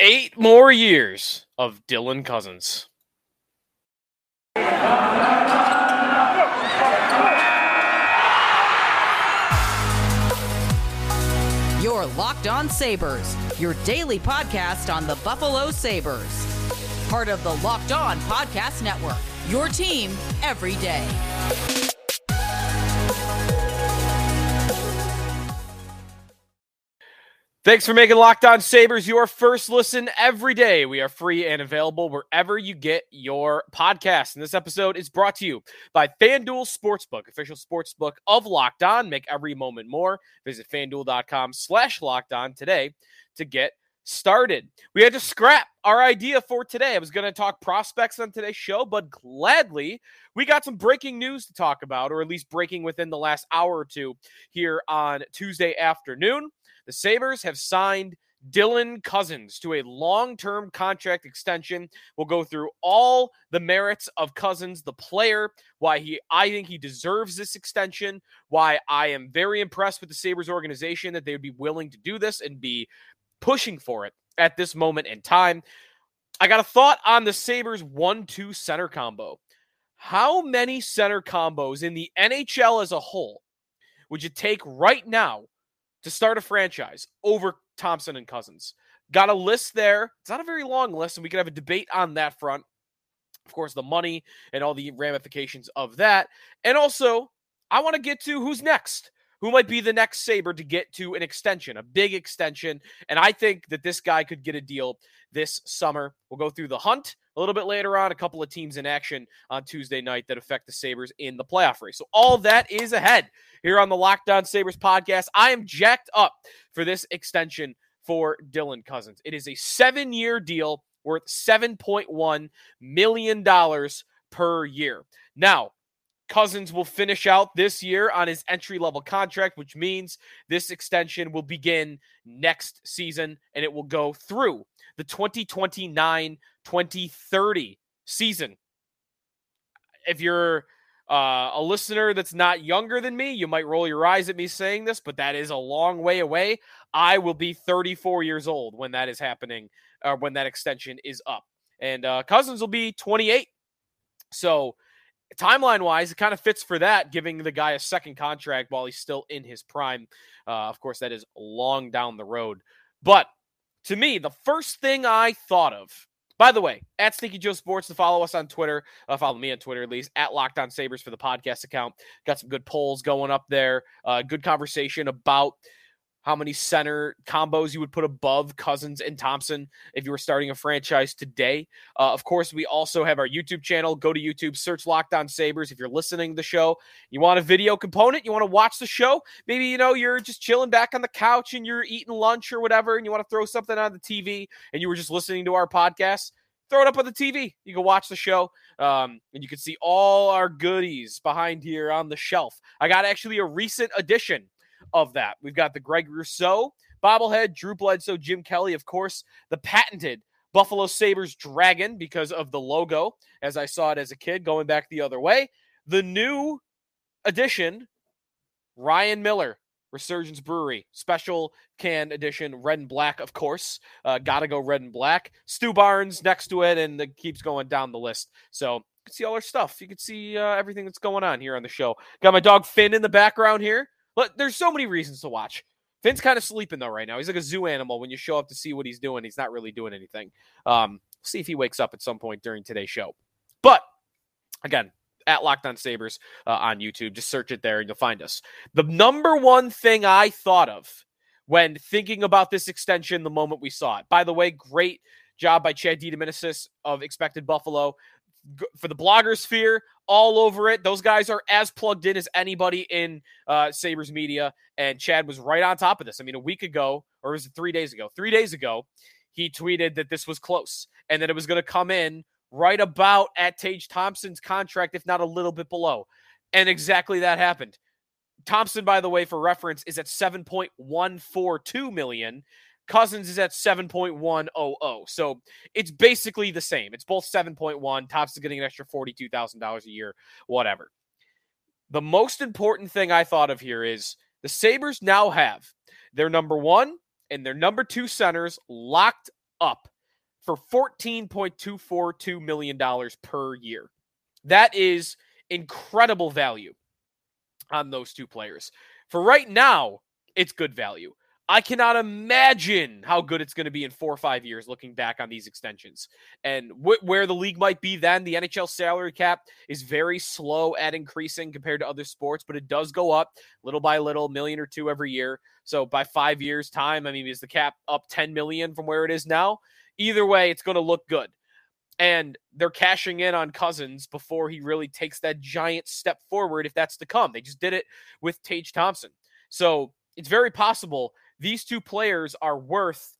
eight more years of Dylan Cozens. Your Locked On Sabres, your daily podcast on the Buffalo Sabres. Part of the Locked On Podcast Network, your team every day. Thanks for making Locked On Sabres your first listen every day. We are free and available wherever you get your podcast. And this episode is brought to you by FanDuel Sportsbook, official sportsbook of Locked On. Make every moment more. Visit fanduel.com slash locked on today to get started. We had to scrap our idea for today. I was going to talk prospects on today's show, but gladly we got some breaking news to talk about, or at least breaking within the last hour or two here on Tuesday afternoon. The Sabres have signed Dylan Cozens to a long term contract extension. We'll go through all the merits of Cozens, the player, why he I think he deserves this extension, why I am very impressed with the Sabres organization that they would be willing to do this and be pushing for it at this moment in time. I got a thought on the Sabres 1 2 center combo. How many center combos in the NHL as a whole would you take right now to start a franchise over Thompson and Cozens. Got a list there. It's not a very long list, and we could have a debate on that front. Of course, the money and all the ramifications of that. And also, I want to get to who's next. Who might be the next Sabre to get to an extension, a big extension? And I think that this guy could get a deal this summer. We'll go through the hunt a little bit later on, a couple of teams in action on Tuesday night that affect the Sabres in the playoff race. So all that is ahead here on the Locked On Sabres podcast. I am jacked up for this extension for Dylan Cozens. It is a seven year deal worth $7.1 million per year. Now, Cozens will finish out this year on his entry level contract, which means this extension will begin next season and it will go through the 2029 2030 season. If you're uh, a listener that's not younger than me, you might roll your eyes at me saying this, but that is a long way away. I will be 34 years old when that is happening, or uh, when that extension is up. And uh, Cozens will be 28. So, timeline wise, it kind of fits for that, giving the guy a second contract while he's still in his prime. Uh, of course, that is long down the road. But to me, the first thing I thought of, by the way, at Sneaky Joe Sports to follow us on Twitter, uh, follow me on Twitter at least, at Locked On Sabres for the podcast account. Got some good polls going up there. Uh, good conversation about how many center combos you would put above Cozens and Thompson if you were starting a franchise today. Uh, of course, we also have our YouTube channel. Go to YouTube, search Locked On Sabres. If you're listening to the show, you want a video component, you want to watch the show. Maybe you know you're just chilling back on the couch and you're eating lunch or whatever, and you want to throw something on the TV, and you were just listening to our podcast. Throw it up on the TV. You can watch the show, um, and you can see all our goodies behind here on the shelf. I got actually a recent addition of that. We've got the Greg Rousseau bobblehead, Drew Bledsoe, Jim Kelly, of course, the patented Buffalo Sabres dragon because of the logo, as I saw it as a kid going back the other way. The new edition, Ryan Miller, Resurgence Brewery, special can edition, red and black, of course. Uh, gotta go red and black. Stu Barnes next to it, and it keeps going down the list. So you can see all our stuff. You can see uh, everything that's going on here on the show. Got my dog Finn in the background here. But there's so many reasons to watch. Finn's kind of sleeping though right now. He's like a zoo animal. When you show up to see what he's doing, he's not really doing anything. Um, see if he wakes up at some point during today's show. But again, at Locked On Sabres uh, on YouTube, just search it there and you'll find us. The number one thing I thought of when thinking about this extension the moment we saw it. By the way, great job by Chad DiDomenicis of Expected Buffalo for the blogger sphere all over it. Those guys are as plugged in as anybody in uh, Sabres media. And Chad was right on top of this. I mean, a week ago, or was it three days ago? Three days ago, he tweeted that this was close and that it was going to come in right about at Tage Thompson's contract, if not a little bit below. And exactly that happened. Thompson, by the way, for reference, is at 7.142 million. Cozens is at 7.100. So it's basically the same. It's both 7.1. Tops is getting an extra $42,000 a year, whatever. The most important thing I thought of here is the Sabres now have their number one and their number two centers locked up for $14.242 million per year. That is incredible value on those two players. For right now, it's good value. I cannot imagine how good it's going to be in four or five years looking back on these extensions. And wh- where the league might be then, the NHL salary cap is very slow at increasing compared to other sports, but it does go up little by little, million or two every year. So by five years' time, I mean, is the cap up 10 million from where it is now? Either way, it's going to look good. And they're cashing in on Cozens before he really takes that giant step forward, if that's to come. They just did it with Tage Thompson. So it's very possible these two players are worth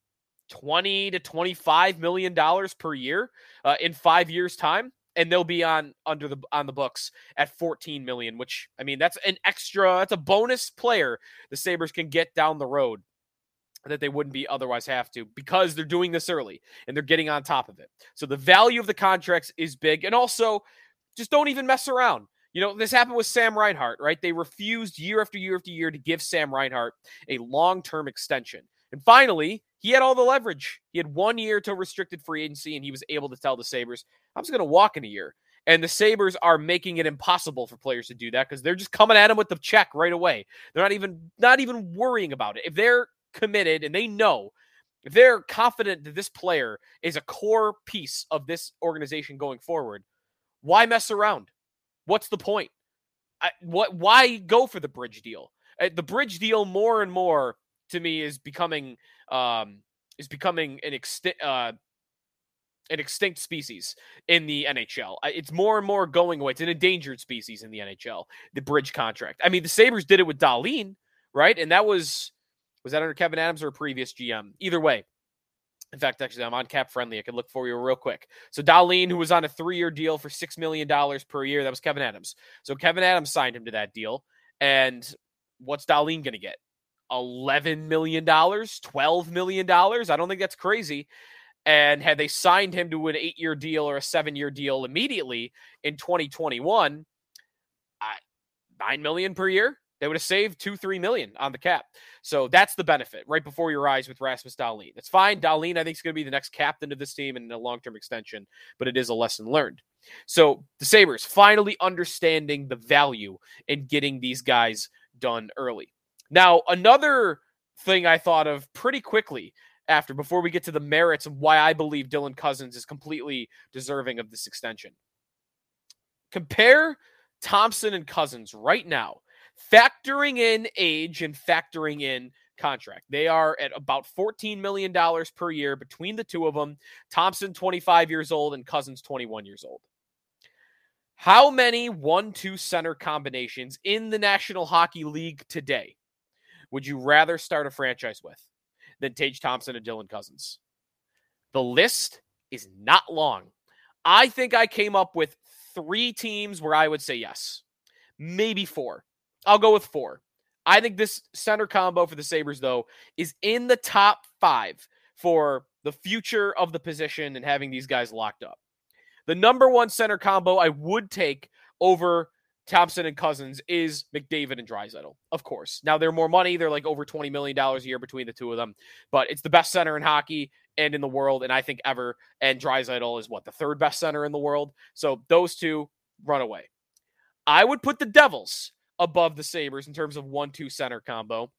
20 to 25 million dollars per year uh, in 5 years time and they'll be on under the on the books at 14 million which I mean that's an extra that's a bonus player the Sabres can get down the road that they wouldn't be otherwise have to because they're doing this early and they're getting on top of it. So the value of the contracts is big and also just don't even mess around. You know, this happened with Sam Reinhart, right? They refused year after year after year to give Sam Reinhart a long term extension. And finally, he had all the leverage. He had one year to restricted free agency, and he was able to tell the Sabres, I'm just going to walk in a year. And the Sabres are making it impossible for players to do that because they're just coming at him with the check right away. They're not even not even worrying about it. If they're committed and they know if they're confident that this player is a core piece of this organization going forward, why mess around? What's the point? I, what? Why go for the bridge deal? Uh, the bridge deal more and more to me is becoming um, is becoming an extinct uh, an extinct species in the NHL. It's more and more going away. It's an endangered species in the NHL. The bridge contract. I mean, the Sabres did it with Dahlin, right? And that was was that under Kevyn Adams or a previous GM? Either way, in fact, actually, I'm on cap friendly. I can look for you real quick. So Dahlin, who was on a three-year deal for six million dollars per year, that was Kevyn Adams. So Kevyn Adams signed him to that deal. And what's Dahlin going to get? Eleven million dollars, twelve million dollars. I don't think that's crazy. And had they signed him to an eight-year deal or a seven-year deal immediately in 2021, nine million per year, they would have saved two, three million on the cap. So that's the benefit right before your eyes with Rasmus Dahlin. That's fine. Dahlin, I think, is going to be the next captain of this team in a long term extension, but it is a lesson learned. So the Sabres finally understanding the value in getting these guys done early. Now, another thing I thought of pretty quickly after, before we get to the merits of why I believe Dylan Cozens is completely deserving of this extension. Compare Thompson and Cozens right now factoring in age and factoring in contract. They are at about $14 million per year between the two of them. Thompson, 25 years old, and Cozens, 21 years old. How many one two center combinations in the National Hockey League today would you rather start a franchise with than Tage Thompson and Dylan Cozens? The list is not long. I think I came up with three teams where I would say yes, maybe four. I'll go with four. I think this center combo for the Sabres, though, is in the top five for the future of the position and having these guys locked up. The number one center combo I would take over Thompson and Cozens is McDavid and Draisaitl, of course. Now they're more money; they're like over twenty million dollars a year between the two of them. But it's the best center in hockey and in the world, and I think ever. And Draisaitl is what the third best center in the world. So those two run away. I would put the Devils above the Sabres in terms of one two center combo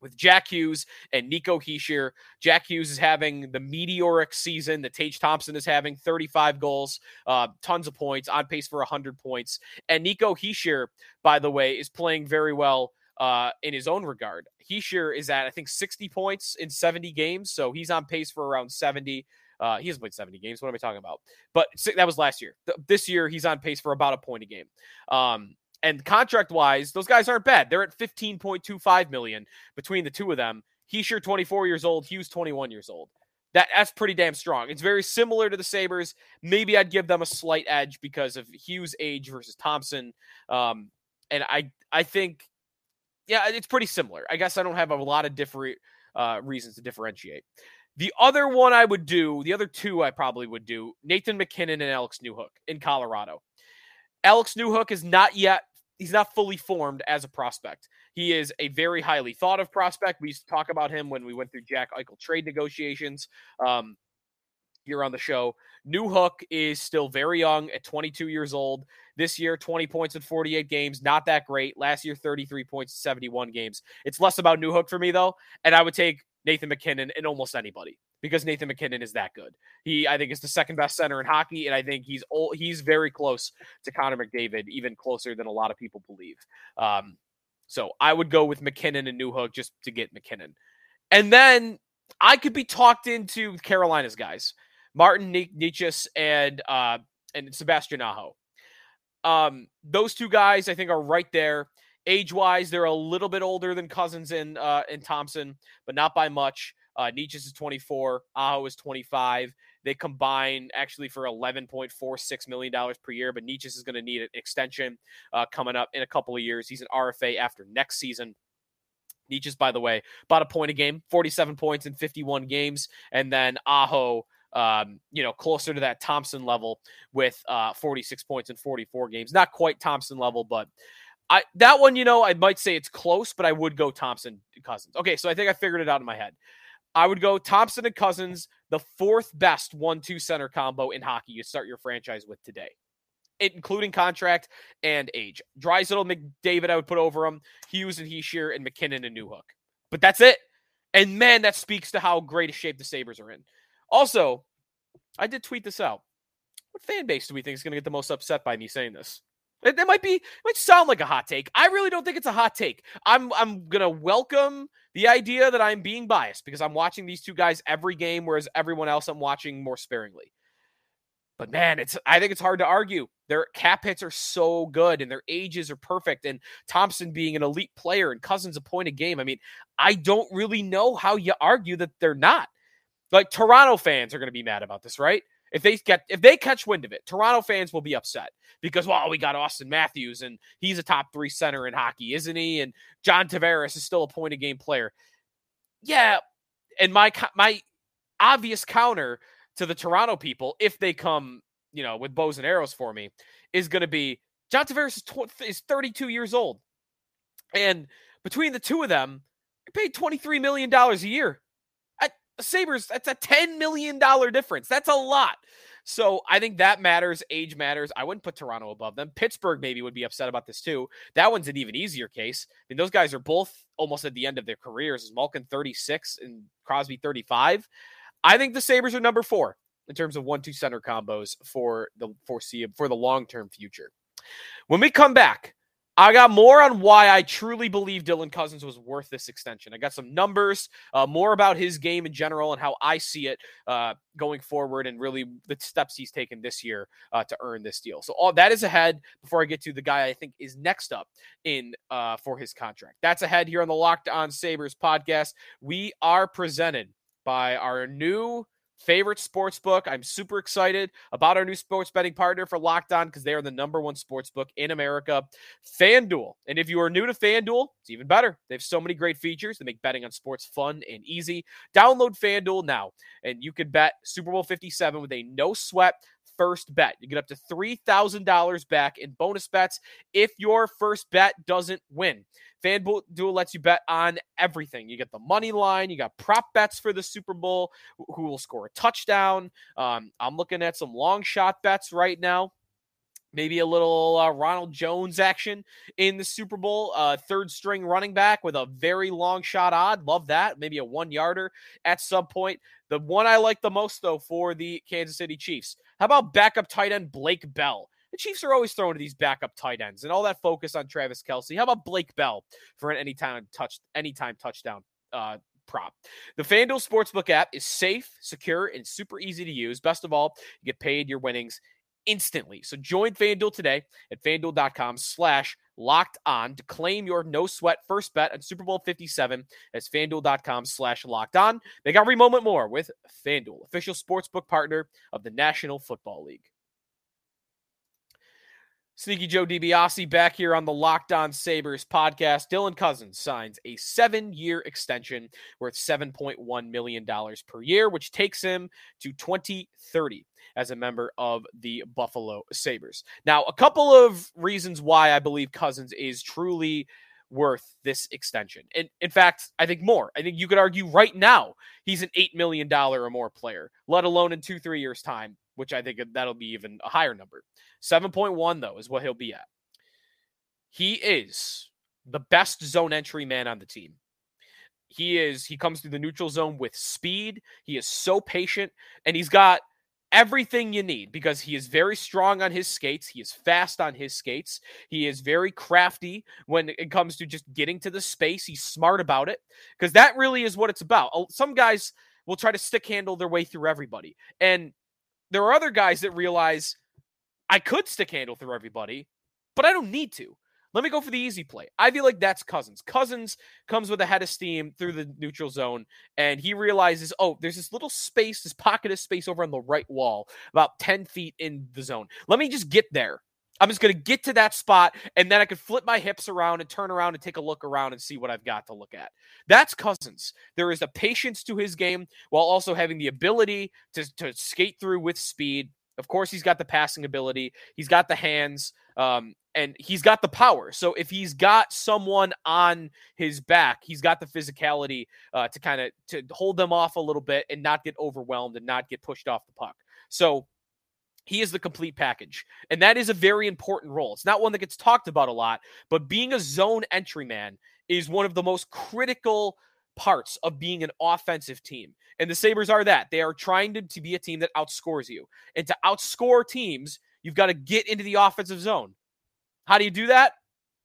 with Jack Hughes and Nico Hischier. Jack Hughes is having the meteoric season that Tage Thompson is having 35 goals, uh, tons of points, on pace for 100 points. And Nico Hischier, by the way, is playing very well uh, in his own regard. Hischier is at, I think, 60 points in 70 games. So he's on pace for around 70. Uh, he hasn't played 70 games. What am I talking about? But that was last year. This year, he's on pace for about a point a game. Um, and contract wise, those guys aren't bad. They're at 15.25 million between the two of them. Hischier 24 years old, Hughes 21 years old. That that's pretty damn strong. It's very similar to the Sabres. Maybe I'd give them a slight edge because of Hughes' age versus Thompson. Um, and I I think yeah, it's pretty similar. I guess I don't have a lot of different uh, reasons to differentiate. The other one I would do, the other two I probably would do, Nathan MacKinnon and Alex Newhook in Colorado. Alex Newhook is not yet he's not fully formed as a prospect. He is a very highly thought of prospect. We used to talk about him when we went through Jack Eichel trade negotiations. Um, here on the show. Newhook is still very young at 22 years old. This year, 20 points in 48 games, not that great. Last year, 33 points in 71 games. It's less about Newhook for me, though. And I would take Nathan MacKinnon and almost anybody because Nathan MacKinnon is that good. He, I think, is the second best center in hockey, and I think he's old, he's very close to Connor McDavid, even closer than a lot of people believe. Um, so I would go with MacKinnon and Newhook just to get MacKinnon, and then I could be talked into Carolina's guys, Martin Necas and uh, and Sebastian Aho. Um, those two guys, I think, are right there. Age wise, they're a little bit older than Cozens and uh, and Thompson, but not by much. Uh, Necas is 24, Aho is 25. They combine actually for 11.46 million dollars per year, but Necas is going to need an extension uh, coming up in a couple of years. He's an RFA after next season. Necas, by the way, about a point a game, 47 points in 51 games, and then Aho um, you know, closer to that Thompson level with uh, 46 points in 44 games. Not quite Thompson level, but I that one, you know, I might say it's close, but I would go Thompson Cozens. Okay, so I think I figured it out in my head. I would go Thompson and Cozens, the fourth best one-two center combo in hockey you start your franchise with today. Including contract and age. Draisaitl, McDavid, I would put over him. Hughes and Hischier and MacKinnon and Newhook. But that's it. And man, that speaks to how great a shape the Sabres are in. Also, I did tweet this out. What fan base do we think is going to get the most upset by me saying this? It, it might be, it might sound like a hot take. I really don't think it's a hot take. I'm, I'm gonna welcome the idea that I'm being biased because I'm watching these two guys every game, whereas everyone else I'm watching more sparingly. But man, it's I think it's hard to argue. Their cap hits are so good and their ages are perfect. And Thompson being an elite player and Cozens a point a game. I mean, I don't really know how you argue that they're not. Like Toronto fans are going to be mad about this, right? If they get if they catch wind of it, Toronto fans will be upset because well, we got Auston Matthews and he's a top three center in hockey, isn't he? And John Tavares is still a point of game player. Yeah, and my my obvious counter to the Toronto people, if they come, you know, with bows and arrows for me, is going to be John Tavares is, tw- is 32 years old, and between the two of them, they paid 23 million dollars a year. Sabres, that's a $10 million difference. That's a lot. So I think that matters. Age matters. I wouldn't put Toronto above them. Pittsburgh maybe would be upset about this too. That one's an even easier case. I mean, those guys are both almost at the end of their careers. Is Malkin 36 and Crosby 35? I think the Sabres are number four in terms of one-two center combos for the foreseeable for the long-term future. When we come back, I got more on why I truly believe Dylan Cozens was worth this extension. I got some numbers, uh, more about his game in general and how I see it uh, going forward, and really the steps he's taken this year uh, to earn this deal. So all that is ahead. Before I get to the guy I think is next up in uh, for his contract, that's ahead here on the Locked On Sabres podcast. We are presented by our new favorite sports book. I'm super excited about our new sports betting partner for Locked On because they are the number one sports book in America, FanDuel. And if you are new to FanDuel, it's even better. They have so many great features that make betting on sports fun and easy. Download FanDuel now, and you can bet Super Bowl 57 with a no sweat first bet. You get up to $3,000 back in bonus bets if your first bet doesn't win. FanDuel lets you bet on everything. You get the money line, you got prop bets for the Super Bowl, who will score a touchdown. Um, I'm looking at some long shot bets right now maybe a little uh, Ronald Jones action in the Super Bowl. Uh, third string running back with a very long shot odd. Love that. Maybe a one yarder at some point. The one I like the most, though, for the Kansas City Chiefs. How about backup tight end Blake Bell? The Chiefs are always throwing to these backup tight ends and all that focus on Travis Kelce. How about Blake Bell for an anytime touch anytime touchdown uh, prop. The FanDuel Sportsbook app is safe, secure, and super easy to use. Best of all, you get paid your winnings instantly. So join FanDuel today at fanduel.com slash locked on to claim your no sweat first bet on Super Bowl 57 as fanduel.com slash locked on. Make every moment more with FanDuel, official sportsbook partner of the National Football League. Sneaky Joe DiBiase back here on the Locked On Sabres podcast. Dylan Cozens signs a seven year extension worth $7.1 million per year, which takes him to 2030 as a member of the Buffalo Sabres. Now, a couple of reasons why I believe Cozens is truly worth this extension. And in fact, I think more. I think you could argue right now he's an $8 million or more player, let alone in two, three years' time, which I think that'll be even a higher number. 7.1, though, is what he'll be at. He is the best zone entry man on the team. He is, he comes through the neutral zone with speed. He is so patient, and he's got everything you need because he is very strong on his skates. He is fast on his skates. He is very crafty when it comes to just getting to the space. He's smart about it because that really is what it's about. Oh, some guys will try to stick handle their way through everybody. And there are other guys that realize I could stick handle through everybody, but I don't need to. Let me go for the easy play. I feel like that's Cozens. Cozens comes with a head of steam through the neutral zone, and he realizes, oh, there's this little space, this pocket of space over on the right wall, about 10 feet in the zone. Let me just get there. I'm just going to get to that spot, and then I can flip my hips around and turn around and take a look around and see what I've got to look at. That's Cozens. There is a patience to his game while also having the ability to, to skate through with speed. Of course, he's got the passing ability. He's got the hands. Um, and he's got the power. So if he's got someone on his back, he's got the physicality uh, to kind of to hold them off a little bit and not get overwhelmed and not get pushed off the puck. So he is the complete package. And that is a very important role. It's not one that gets talked about a lot, but being a zone entry man is one of the most critical parts of being an offensive team. And the Sabres are that. They are trying to, to be a team that outscores you. And to outscore teams, you've got to get into the offensive zone. How do you do that?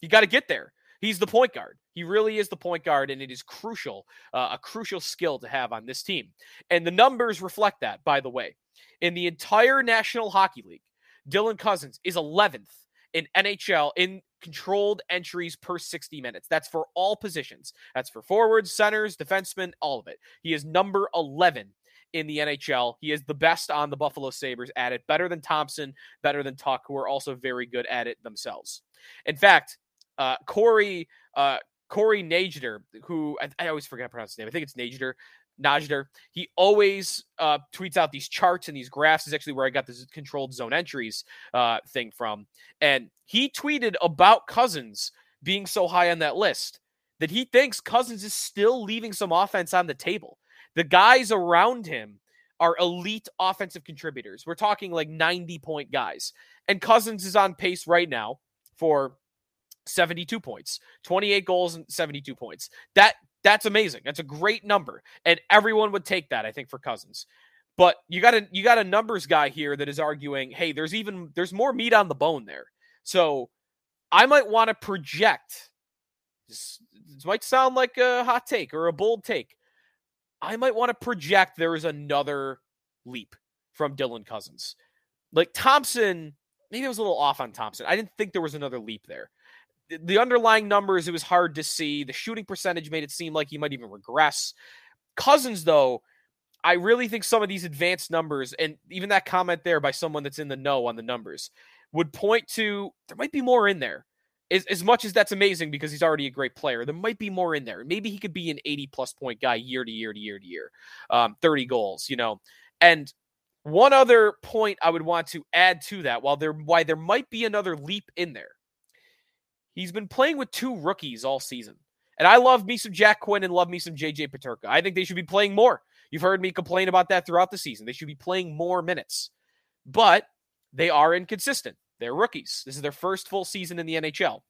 You got to get there. He's the point guard. He really is the point guard, and it is crucial, uh, a crucial skill to have on this team. And the numbers reflect that, by the way. In the entire National Hockey League, Dylan Cozens is 11th in NHL in controlled entries per 60 minutes. That's for all positions. That's for forwards, centers, defensemen, all of it. He is number 11 in the NHL. He is the best on the Buffalo Sabres at it, better than Thompson, better than Tuch, who are also very good at it themselves. In fact, uh, Corey uh, Corey Sznajder, who I, I, always forget how to pronounce his name. I think it's Sznajder. Sznajder. He always uh, tweets out these charts and these graphs. Is actually where I got this controlled zone entries uh, thing from. And he tweeted about Cozens being so high on that list that he thinks Cozens is still leaving some offense on the table. The guys around him are elite offensive contributors. We're talking like 90 point guys. And Cozens is on pace right now for 72 points, 28 goals and 72 points. That that's amazing. That's a great number. And everyone would take that, I think, for Cozens. But you got a you got a numbers guy here that is arguing, hey, there's even there's more meat on the bone there. So I might want to project. This, this might sound like a hot take or a bold take. I might want to project there is another leap from Dylan Cozens. Like Thompson, maybe I was a little off on Thompson. I didn't think there was another leap there. The underlying numbers, it was hard to see. The shooting percentage made it seem like he might even regress. Cozens, though, I really think some of these advanced numbers, and even that comment there by someone that's in the know on the numbers, would point to there might be more in there as, as much as that's amazing because he's already a great player, there might be more in there. Maybe he could be an 80 plus point guy year to year to year to year, um, 30 goals, you know. And one other point I would want to add to that, while there why there might be another leap in there, he's been playing with two rookies all season. And I love me some Jack Quinn and love me some JJ Peterka. I think they should be playing more. You've heard me complain about that throughout the season. They should be playing more minutes. But they are inconsistent. They're rookies. This is their first full season in the NHL.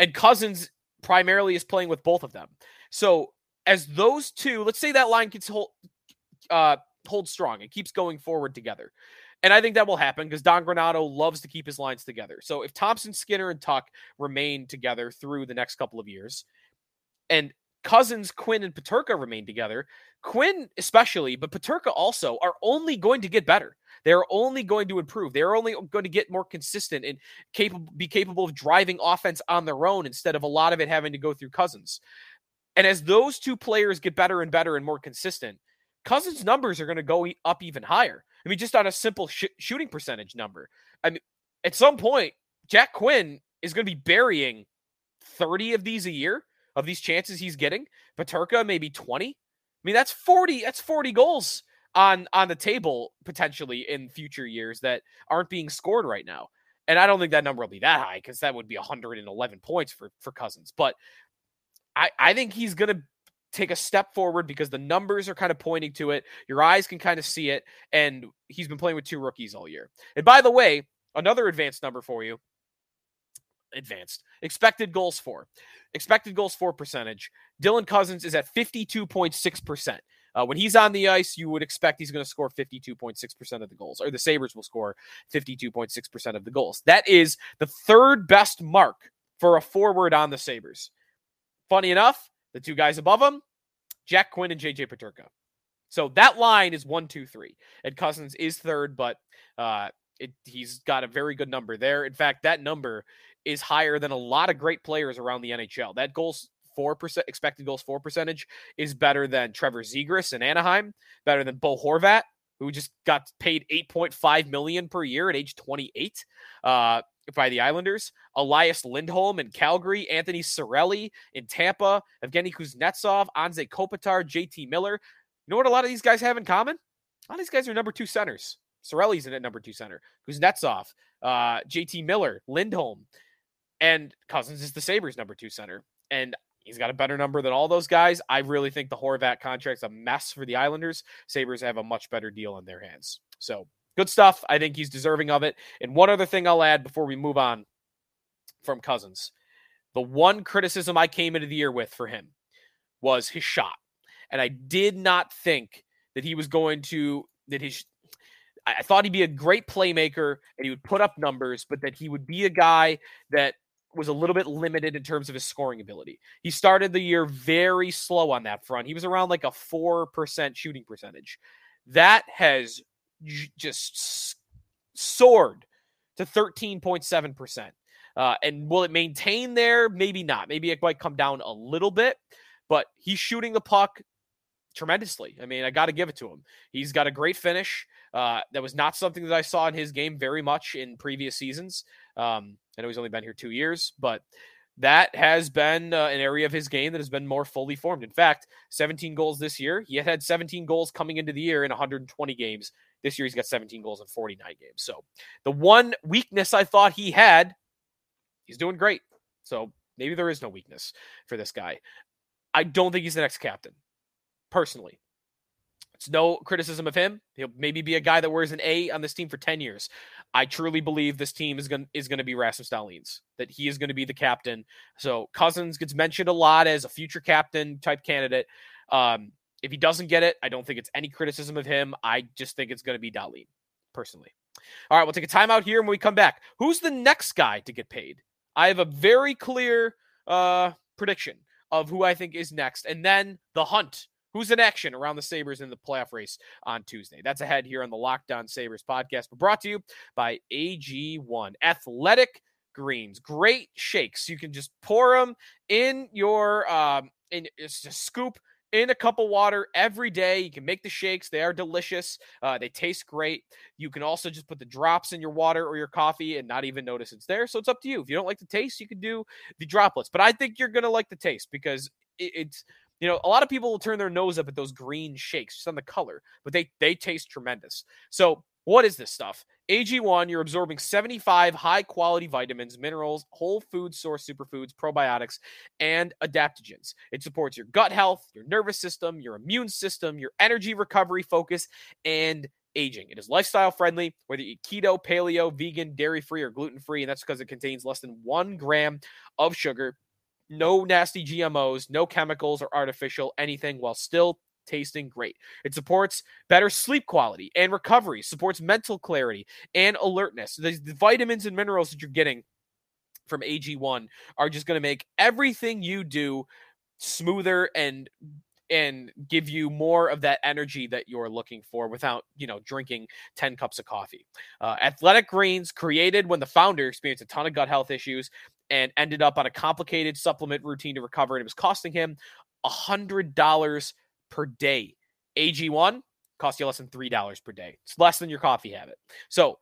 And Cozens primarily is playing with both of them. So as those two, let's say that line gets hold, uh, hold strong. It keeps going forward together. And I think that will happen because Don Granato loves to keep his lines together. So if Thompson, Skinner, and Tuch remain together through the next couple of years, and Cozens, Quinn, and Peterka remain together, Quinn especially, but Peterka also are only going to get better. They're only going to improve. They're only going to get more consistent and capable, be capable of driving offense on their own instead of a lot of it having to go through Cozens. And as those two players get better and better and more consistent, Cozens' numbers are going to go up even higher. I mean, just on a simple sh- shooting percentage number. I mean, at some point, Jack Quinn is going to be burying 30 of these a year of these chances he's getting. Peterka maybe 20. I mean, that's 40. That's 40 goals on on the table potentially in future years that aren't being scored right now. And I don't think that number will be that high because that would be 111 points for, for Cozens. But I, I think he's going to take a step forward because the numbers are kind of pointing to it. Your eyes can kind of see it. And he's been playing with two rookies all year. And by the way, another advanced number for you advanced expected goals for expected goals for percentage. Dylan Cozens is at 52.6%. Uh, when he's on the ice, you would expect he's going to score 52.6% of the goals, or the Sabres will score 52.6% of the goals. That is the third best mark for a forward on the Sabres. Funny enough, the two guys above him, Jack Quinn and JJ Peterka. So that line is one, two, three. And Cozens is third, but uh, it, he's got a very good number there. In fact, that number is higher than a lot of great players around the NHL. That goals for percent expected goals for percentage is better than Trevor Zegras in Anaheim, better than Bo Horvat, who just got paid 8.5 million per year at age 28 uh, by the Islanders. Elias Lindholm in Calgary, Anthony Cirelli in Tampa, Evgeny Kuznetsov, Anze Kopitar, JT Miller. You know what a lot of these guys have in common? A lot of these guys are number two centers. Cirelli's in at number two center. Kuznetsov, uh, JT Miller, Lindholm, and Cozens is the Sabres number two center. And He's got a better number than all those guys. I really think the Horvat contract's a mess for the Islanders. Sabres have a much better deal in their hands. So good stuff. I think he's deserving of it. And one other thing I'll add before we move on from Cozens The one criticism I came into the year with for him was his shot. And I did not think that he was going to, that his, I thought he'd be a great playmaker and he would put up numbers, but that he would be a guy that was a little bit limited in terms of his scoring ability. He started the year very slow on that front. He was around like a 4% shooting percentage. That has just soared to 13.7%. Uh, and will it maintain there? Maybe not. Maybe it might come down a little bit, but he's shooting the puck tremendously. I mean, I got to give it to him. He's got a great finish. Uh, that was not something that I saw in his game very much in previous seasons. Um, I know he's only been here two years, but that has been uh, an area of his game that has been more fully formed. In fact, 17 goals this year. He had had 17 goals coming into the year in 120 games. This year, he's got 17 goals in 49 games. So the one weakness I thought he had, he's doing great. So maybe there is no weakness for this guy. I don't think he's the next captain, personally. It's no criticism of him. He'll maybe be a guy that wears an A on this team for 10 years. I truly believe this team is going is going to be Rasmus Dahlins, that he is going to be the captain. So Cozens gets mentioned a lot as a future captain type candidate. Um, if he doesn't get it, I don't think it's any criticism of him. I just think it's going to be Dahlin, personally. All right, we'll take a timeout here And when we come back. Who's the next guy to get paid? I have a very clear uh, prediction of who I think is next, and then the hunt who's in action around the Sabres in the playoff race on Tuesday. That's ahead here on the Locked On Sabres podcast, but brought to you by AG1 Athletic Greens. Great shakes. You can just pour them in your um in it's just scoop in a cup of water every day. You can make the shakes. They are delicious. Uh, they taste great. You can also just put the drops in your water or your coffee and not even notice it's there. So it's up to you. If you don't like the taste, you can do the droplets. But I think you're going to like the taste because it, it's you know, a lot of people will turn their nose up at those green shakes just on the color, but they they taste tremendous. So, what is this stuff? AG1, you're absorbing 75 high quality vitamins, minerals, whole food source superfoods, probiotics, and adaptogens. It supports your gut health, your nervous system, your immune system, your energy recovery focus, and aging. It is lifestyle friendly, whether you eat keto, paleo, vegan, dairy free, or gluten free, and that's because it contains less than one gram of sugar no nasty GMOs, no chemicals or artificial anything while still tasting great. It supports better sleep quality and recovery, supports mental clarity and alertness. The, the vitamins and minerals that you're getting from AG1 are just going to make everything you do smoother and and give you more of that energy that you're looking for without you know drinking 10 cups of coffee uh, athletic greens created when the founder experienced a ton of gut health issues and ended up on a complicated supplement routine to recover. And it was costing him a $100 per day. AG1 costs you less than $3 per day. It's less than your coffee habit. So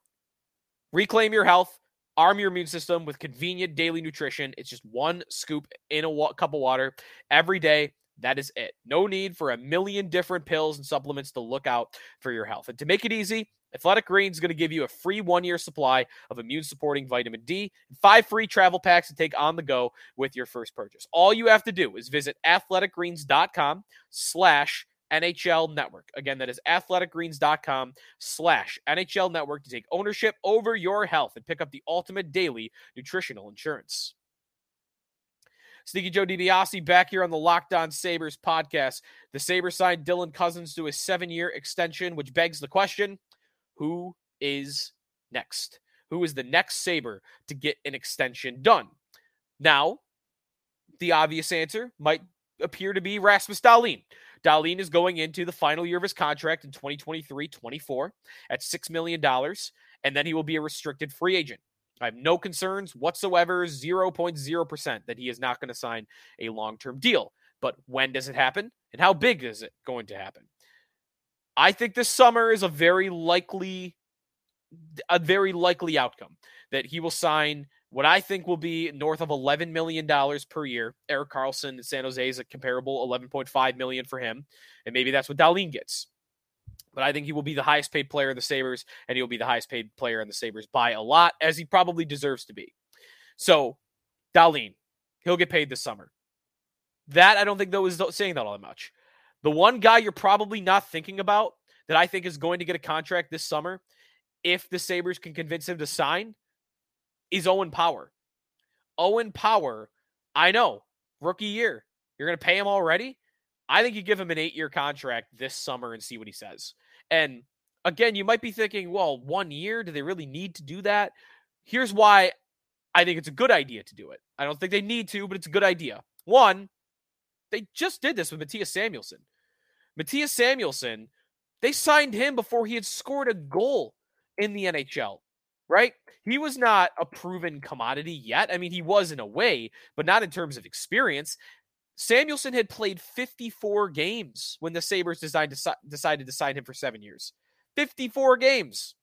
reclaim your health, arm your immune system with convenient daily nutrition. It's just one scoop in a wa- cup of water every day. That is it. No need for a million different pills and supplements to look out for your health. And to make it easy, Athletic Greens is going to give you a free one year supply of immune supporting vitamin D five free travel packs to take on the go with your first purchase. All you have to do is visit athleticgreens.com slash NHL Network. Again, that is athleticgreens.com slash NHL Network to take ownership over your health and pick up the ultimate daily nutritional insurance. Sneaky Joe DiBiase back here on the Locked On Sabres podcast. The Sabres signed Dylan Cozens to a seven year extension, which begs the question who is next? Who is the next Sabre to get an extension done? Now, the obvious answer might appear to be Rasmus Dahlin. Dahlin is going into the final year of his contract in 2023 24 at $6 million, and then he will be a restricted free agent. I have no concerns whatsoever, 0.0% that he is not going to sign a long term deal. But when does it happen? And how big is it going to happen? I think this summer is a very likely a very likely outcome that he will sign what I think will be north of $11 million per year. Erik Karlsson in San Jose is a comparable 11.5 million for him. And maybe that's what Dahlin gets. But I think he will be the highest paid player in the Sabres, and he will be the highest paid player in the Sabres by a lot, as he probably deserves to be. So, Dahlin, he'll get paid this summer. That I don't think though is saying that all that much. The one guy you're probably not thinking about that I think is going to get a contract this summer, if the Sabres can convince him to sign, is Owen Power. Owen Power, I know, rookie year. You're going to pay him already? I think you give him an eight year contract this summer and see what he says. And again, you might be thinking, well, one year, do they really need to do that? Here's why I think it's a good idea to do it. I don't think they need to, but it's a good idea. One, they just did this with Mattias Samuelsson. Mattias Samuelsson, they signed him before he had scored a goal in the NHL, right? He was not a proven commodity yet. I mean, he was in a way, but not in terms of experience. Samuelsson had played 54 games when the Sabres decided to, decided to sign him for seven years. 54 games.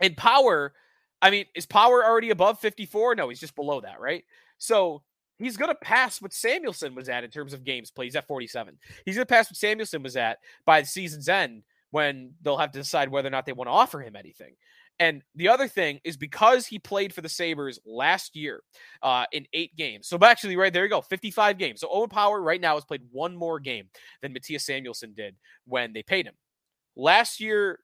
And power, I mean, is power already above 54? No, he's just below that, right? So he's going to pass what Samuelsson was at in terms of games played. He's at 47. He's going to pass what Samuelsson was at by the season's end when they'll have to decide whether or not they want to offer him anything. And the other thing is because he played for the Sabres last year uh, in eight games. So actually, right there you go, 55 games. So Owen Power right now has played one more game than Mattias Samuelsson did when they paid him. Last year,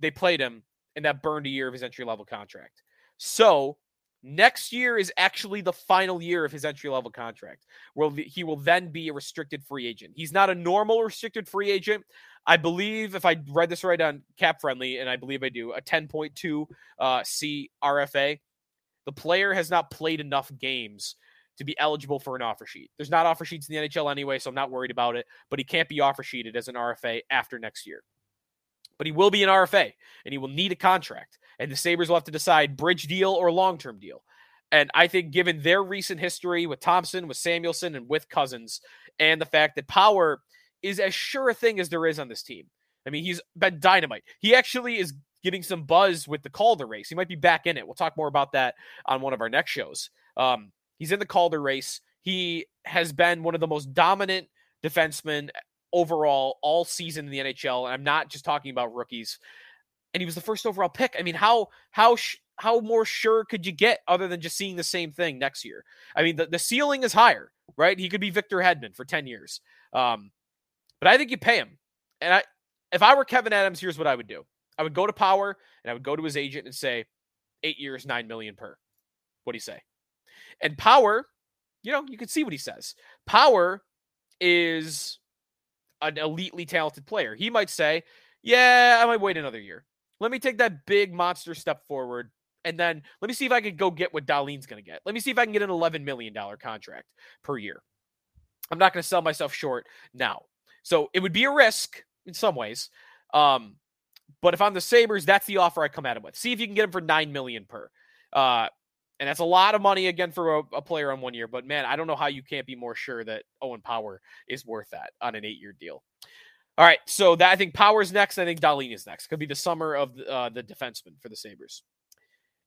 they played him, and that burned a year of his entry level contract. So Next year is actually the final year of his entry level contract, where he will then be a restricted free agent. He's not a normal restricted free agent. I believe, if I read this right on Cap Friendly, and I believe I do, a 10.2 uh, C RFA. The player has not played enough games to be eligible for an offer sheet. There's not offer sheets in the NHL anyway, so I'm not worried about it. But he can't be offer sheeted as an RFA after next year. But he will be an RFA, and he will need a contract and the Sabres will have to decide bridge deal or long term deal. And I think, given their recent history with Thompson, with Samuelsson, and with Cozens, and the fact that Power is as sure a thing as there is on this team. I mean, he's been dynamite. He actually is getting some buzz with the Calder race. He might be back in it. We'll talk more about that on one of our next shows. Um, he's in the Calder race. He has been one of the most dominant defensemen overall all season in the NHL. And I'm not just talking about rookies and he was the first overall pick. I mean, how how sh- how more sure could you get other than just seeing the same thing next year? I mean, the, the ceiling is higher, right? He could be Victor Hedman for 10 years. Um, but I think you pay him. And I if I were Kevyn Adams, here's what I would do. I would go to Power and I would go to his agent and say, eight years, nine million per. What do you say? And Power, you know, you can see what he says. Power is an elitely talented player. He might say, Yeah, I might wait another year. Let me take that big monster step forward. And then let me see if I can go get what Dahlin's going to get. Let me see if I can get an $11 million contract per year. I'm not going to sell myself short now. So it would be a risk in some ways. Um, but if I'm the Sabres, that's the offer I come at him with. See if you can get him for 9 million per. Uh, and that's a lot of money again for a, a, player on one year. But man, I don't know how you can't be more sure that Owen Power is worth that on an eight year deal. All right, so that I think Powers next. I think Dahlin is next. Could be the summer of uh, the defenseman for the Sabres.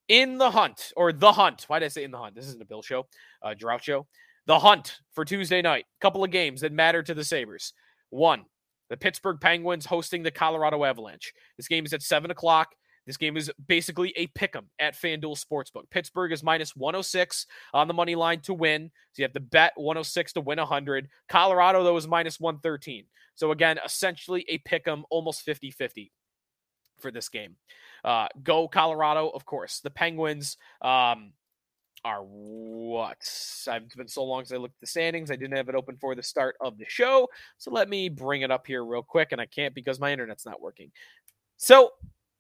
In the hunt, or the hunt. Why did I say in the hunt? This isn't a Bill show, a drought show. The hunt for Tuesday night. Couple of games that matter to the Sabres. One, the Pittsburgh Penguins hosting the Colorado Avalanche. This game is at 7 o'clock. This game is basically a pick 'em at FanDuel Sportsbook. Pittsburgh is minus 106 on the money line to win. So you have to bet 106 to win 100. Colorado, though, is minus 113. So again, essentially a pick 'em, almost 50 50 for this game. Uh, go Colorado, of course. The Penguins um, are what? I've been so long since I looked at the standings. I didn't have it open for the start of the show. So let me bring it up here real quick. And I can't because my internet's not working. So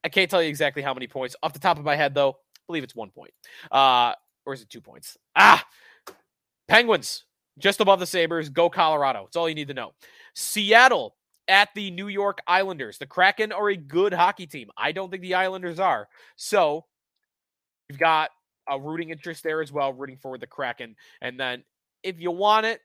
I can't tell you exactly how many points. Off the top of my head, though, I believe it's one point. Uh, or is it two points? Ah, Penguins just above the Sabres. Go Colorado. It's all you need to know. Seattle at the New York Islanders. The Kraken are a good hockey team. I don't think the Islanders are. So you've got a rooting interest there as well, rooting for the Kraken. And then if you want it,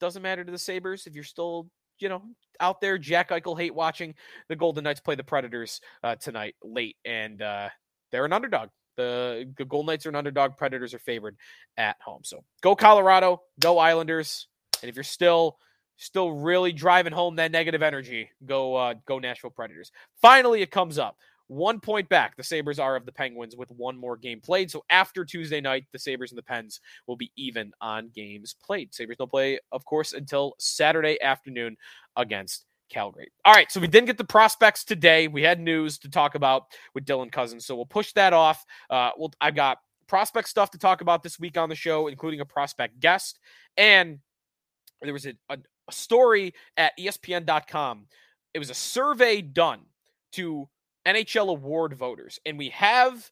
doesn't matter to the Sabres. If you're still, you know, out there, Jack Eichel hate watching the Golden Knights play the Predators uh, tonight late, and uh, they're an underdog. The, the Golden Knights are an underdog. Predators are favored at home. So go Colorado, go Islanders. And if you're still still really driving home that negative energy, go uh, go Nashville Predators. Finally, it comes up. One point back, the Sabres are of the Penguins with one more game played. So after Tuesday night, the Sabres and the Pens will be even on games played. Sabres don't play, of course, until Saturday afternoon against Calgary. All right, so we didn't get the prospects today. We had news to talk about with Dylan Cozens, so we'll push that off. Uh, well, I've got prospect stuff to talk about this week on the show, including a prospect guest, and there was a, a, a story at ESPN.com. It was a survey done to NHL award voters, and we have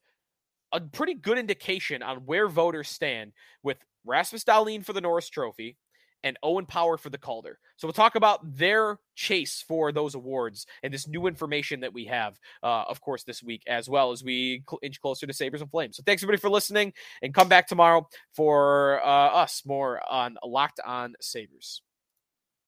a pretty good indication on where voters stand with Rasmus Dahlin for the Norris Trophy and Owen Power for the Calder. So we'll talk about their chase for those awards and this new information that we have, uh, of course, this week as well as we cl- inch closer to Sabres and Flames. So thanks everybody for listening, and come back tomorrow for uh, us more on Locked On Sabres.